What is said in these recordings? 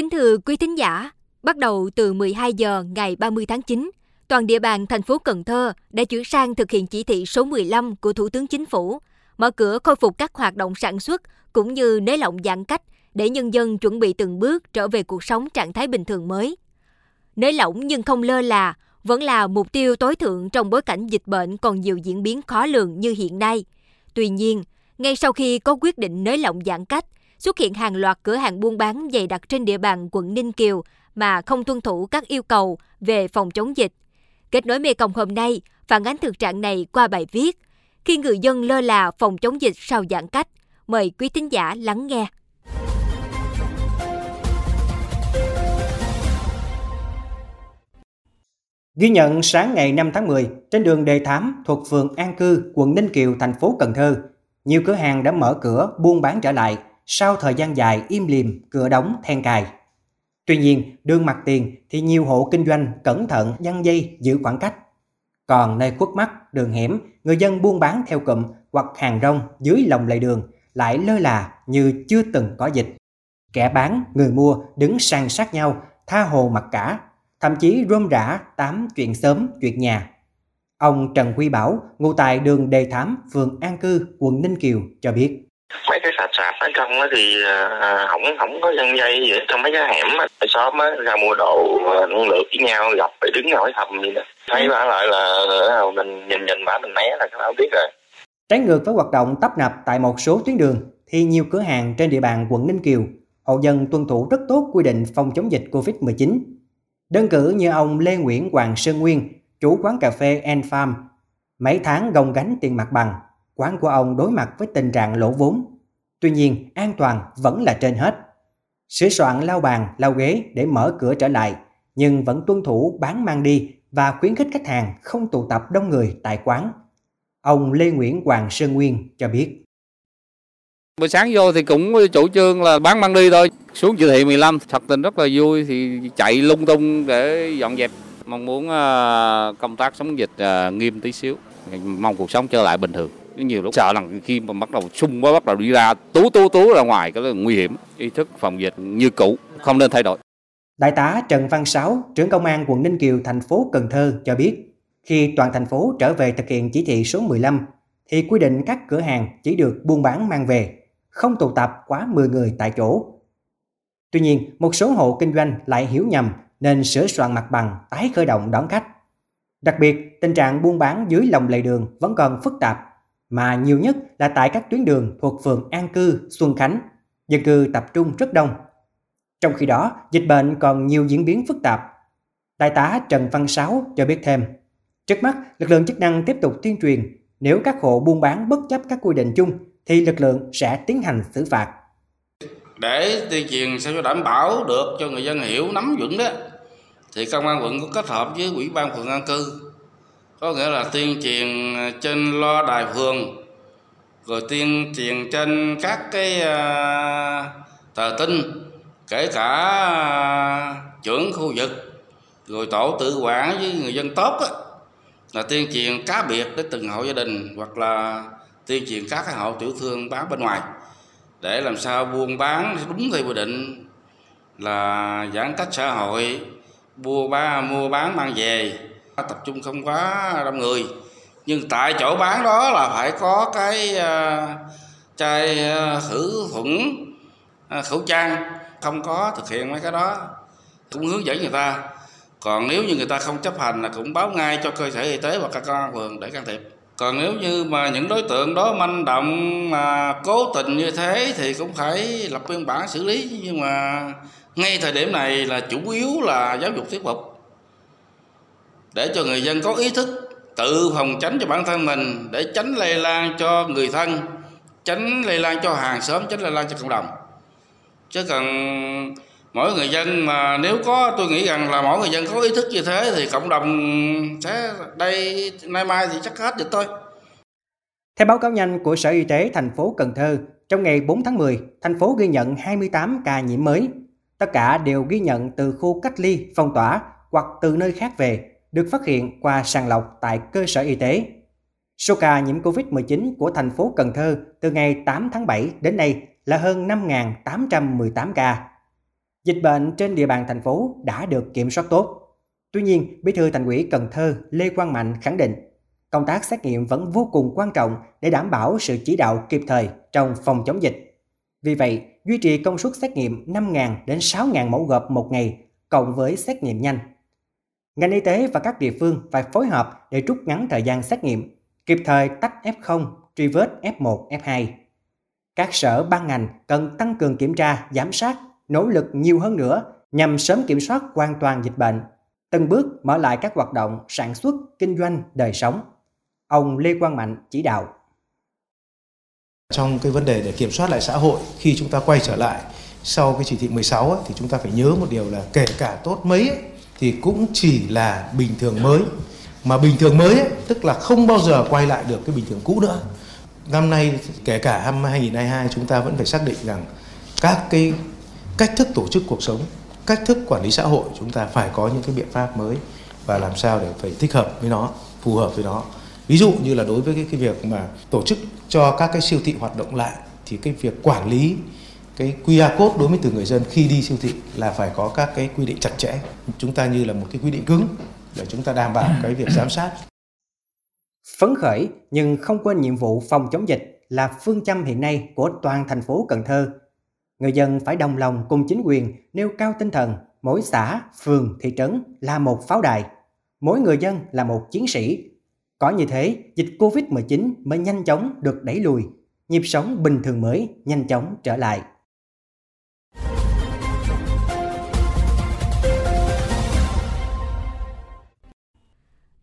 Kính thưa quý thính giả, bắt đầu từ 12 giờ ngày 30 tháng 9, toàn địa bàn thành phố Cần Thơ đã chuyển sang thực hiện chỉ thị số 15 của Thủ tướng Chính phủ, mở cửa khôi phục các hoạt động sản xuất cũng như nới lỏng giãn cách để nhân dân chuẩn bị từng bước trở về cuộc sống trạng thái bình thường mới. Nới lỏng nhưng không lơ là vẫn là mục tiêu tối thượng trong bối cảnh dịch bệnh còn nhiều diễn biến khó lường như hiện nay. Tuy nhiên, ngay sau khi có quyết định nới lỏng giãn cách, xuất hiện hàng loạt cửa hàng buôn bán dày đặc trên địa bàn quận Ninh Kiều mà không tuân thủ các yêu cầu về phòng chống dịch. Kết nối Mê Công hôm nay phản ánh thực trạng này qua bài viết Khi người dân lơ là phòng chống dịch sau giãn cách. Mời quý thính giả lắng nghe. Ghi nhận sáng ngày 5 tháng 10, trên đường Đề Thám thuộc phường An Cư, quận Ninh Kiều, thành phố Cần Thơ, nhiều cửa hàng đã mở cửa buôn bán trở lại sau thời gian dài im lìm, cửa đóng, then cài. Tuy nhiên, đường mặt tiền thì nhiều hộ kinh doanh cẩn thận dăng dây giữ khoảng cách. Còn nơi khuất mắt, đường hẻm, người dân buôn bán theo cụm hoặc hàng rong dưới lòng lề đường lại lơ là như chưa từng có dịch. Kẻ bán, người mua đứng sang sát nhau, tha hồ mặc cả, thậm chí rôm rã tám chuyện sớm, chuyện nhà. Ông Trần Huy Bảo, ngụ tại đường Đề Thám, phường An Cư, quận Ninh Kiều cho biết mấy cái sạp sạp ở trong á thì ờ, ờ, không không có dân dây gì trong mấy cái hẻm á xóm á ra mua đồ à, lượt với nhau gặp phải đứng ngồi thầm gì đó. Thấy bả lại là mình nhìn nhìn bả mình né là không biết rồi. Trái ngược với hoạt động tấp nập tại một số tuyến đường thì nhiều cửa hàng trên địa bàn quận Ninh Kiều hộ dân tuân thủ rất tốt quy định phòng chống dịch Covid-19. Đơn cử như ông Lê Nguyễn Hoàng Sơn Nguyên, chủ quán cà phê En Farm, mấy tháng gồng gánh tiền mặt bằng quán của ông đối mặt với tình trạng lỗ vốn. Tuy nhiên, an toàn vẫn là trên hết. Sửa soạn lau bàn, lau ghế để mở cửa trở lại, nhưng vẫn tuân thủ bán mang đi và khuyến khích khách hàng không tụ tập đông người tại quán. Ông Lê Nguyễn Hoàng Sơn Nguyên cho biết. Buổi sáng vô thì cũng chủ trương là bán mang đi thôi. Xuống chỉ thị 15, thật tình rất là vui thì chạy lung tung để dọn dẹp. Mong muốn à, công tác chống dịch à, nghiêm tí xíu, mong cuộc sống trở lại bình thường nhiều lúc sợ là khi mà bắt đầu sung quá bắt đầu đi ra tú tú tú ra ngoài cái là nguy hiểm ý thức phòng dịch như cũ không nên thay đổi Đại tá Trần Văn Sáu, trưởng công an quận Ninh Kiều, thành phố Cần Thơ cho biết, khi toàn thành phố trở về thực hiện chỉ thị số 15, thì quy định các cửa hàng chỉ được buôn bán mang về, không tụ tập quá 10 người tại chỗ. Tuy nhiên, một số hộ kinh doanh lại hiểu nhầm nên sửa soạn mặt bằng tái khởi động đón khách. Đặc biệt, tình trạng buôn bán dưới lòng lề đường vẫn còn phức tạp mà nhiều nhất là tại các tuyến đường thuộc phường An Cư, Xuân Khánh, dân cư tập trung rất đông. Trong khi đó, dịch bệnh còn nhiều diễn biến phức tạp. Đại tá Trần Văn Sáu cho biết thêm, trước mắt lực lượng chức năng tiếp tục tuyên truyền nếu các hộ buôn bán bất chấp các quy định chung thì lực lượng sẽ tiến hành xử phạt. Để tuyên truyền sao cho đảm bảo được cho người dân hiểu nắm vững đó thì công an quận có kết hợp với ủy ban phường An Cư có nghĩa là tuyên truyền à, trên loa đài phường rồi tuyên truyền trên các cái uh, tờ tin kể cả à, trưởng khu vực rồi tổ tự quản với người dân tốt á, là tuyên truyền cá biệt đến từng hộ gia đình hoặc là tuyên truyền các cái hộ tiểu thương bán bên ngoài. Để làm sao buôn bán đúng theo quy định là giãn cách xã hội mua bán mua bán mang về tập trung không quá đông người. Nhưng tại chỗ bán đó là phải có cái uh, chai uh, khử khuẩn uh, khẩu trang. Không có thực hiện mấy cái đó. Cũng hướng dẫn người ta. Còn nếu như người ta không chấp hành là cũng báo ngay cho cơ sở y tế và các công an phường để can thiệp. Còn nếu như mà những đối tượng đó manh động mà cố tình như thế thì cũng phải lập biên bản xử lý. Nhưng mà ngay thời điểm này là chủ yếu là giáo dục thuyết phục để cho người dân có ý thức tự phòng tránh cho bản thân mình để tránh lây lan cho người thân tránh lây lan cho hàng xóm tránh lây lan cho cộng đồng. Chứ cần mỗi người dân mà nếu có tôi nghĩ rằng là mỗi người dân có ý thức như thế thì cộng đồng sẽ đây nay mai thì chắc hết được thôi. Theo báo cáo nhanh của Sở Y tế thành phố Cần Thơ, trong ngày 4 tháng 10, thành phố ghi nhận 28 ca nhiễm mới. Tất cả đều ghi nhận từ khu cách ly, phong tỏa hoặc từ nơi khác về được phát hiện qua sàng lọc tại cơ sở y tế. Số ca nhiễm COVID-19 của thành phố Cần Thơ từ ngày 8 tháng 7 đến nay là hơn 5.818 ca. Dịch bệnh trên địa bàn thành phố đã được kiểm soát tốt. Tuy nhiên, Bí thư Thành ủy Cần Thơ Lê Quang Mạnh khẳng định, công tác xét nghiệm vẫn vô cùng quan trọng để đảm bảo sự chỉ đạo kịp thời trong phòng chống dịch. Vì vậy, duy trì công suất xét nghiệm 5.000 đến 6.000 mẫu gộp một ngày cộng với xét nghiệm nhanh. Ngành y tế và các địa phương phải phối hợp để rút ngắn thời gian xét nghiệm, kịp thời tách F0, truy vết F1, F2. Các sở ban ngành cần tăng cường kiểm tra, giám sát, nỗ lực nhiều hơn nữa nhằm sớm kiểm soát hoàn toàn dịch bệnh, từng bước mở lại các hoạt động sản xuất, kinh doanh, đời sống. Ông Lê Quang Mạnh chỉ đạo. Trong cái vấn đề để kiểm soát lại xã hội khi chúng ta quay trở lại sau cái chỉ thị 16 ấy, thì chúng ta phải nhớ một điều là kể cả tốt mấy ấy, thì cũng chỉ là bình thường mới. Mà bình thường mới ấy, tức là không bao giờ quay lại được cái bình thường cũ nữa. Năm nay kể cả năm 2022 chúng ta vẫn phải xác định rằng các cái cách thức tổ chức cuộc sống cách thức quản lý xã hội chúng ta phải có những cái biện pháp mới và làm sao để phải thích hợp với nó phù hợp với nó. Ví dụ như là đối với cái, cái việc mà tổ chức cho các cái siêu thị hoạt động lại thì cái việc quản lý cái QR code đối với từ người dân khi đi siêu thị là phải có các cái quy định chặt chẽ chúng ta như là một cái quy định cứng để chúng ta đảm bảo cái việc giám sát phấn khởi nhưng không quên nhiệm vụ phòng chống dịch là phương châm hiện nay của toàn thành phố Cần Thơ. Người dân phải đồng lòng cùng chính quyền nêu cao tinh thần mỗi xã, phường, thị trấn là một pháo đài, mỗi người dân là một chiến sĩ. Có như thế, dịch Covid-19 mới nhanh chóng được đẩy lùi, nhịp sống bình thường mới nhanh chóng trở lại.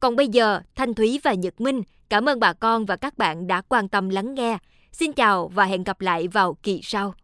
Còn bây giờ, Thanh Thúy và Nhật Minh – Cảm ơn bà con và các bạn đã quan tâm lắng nghe. Xin chào và hẹn gặp lại vào kỳ sau.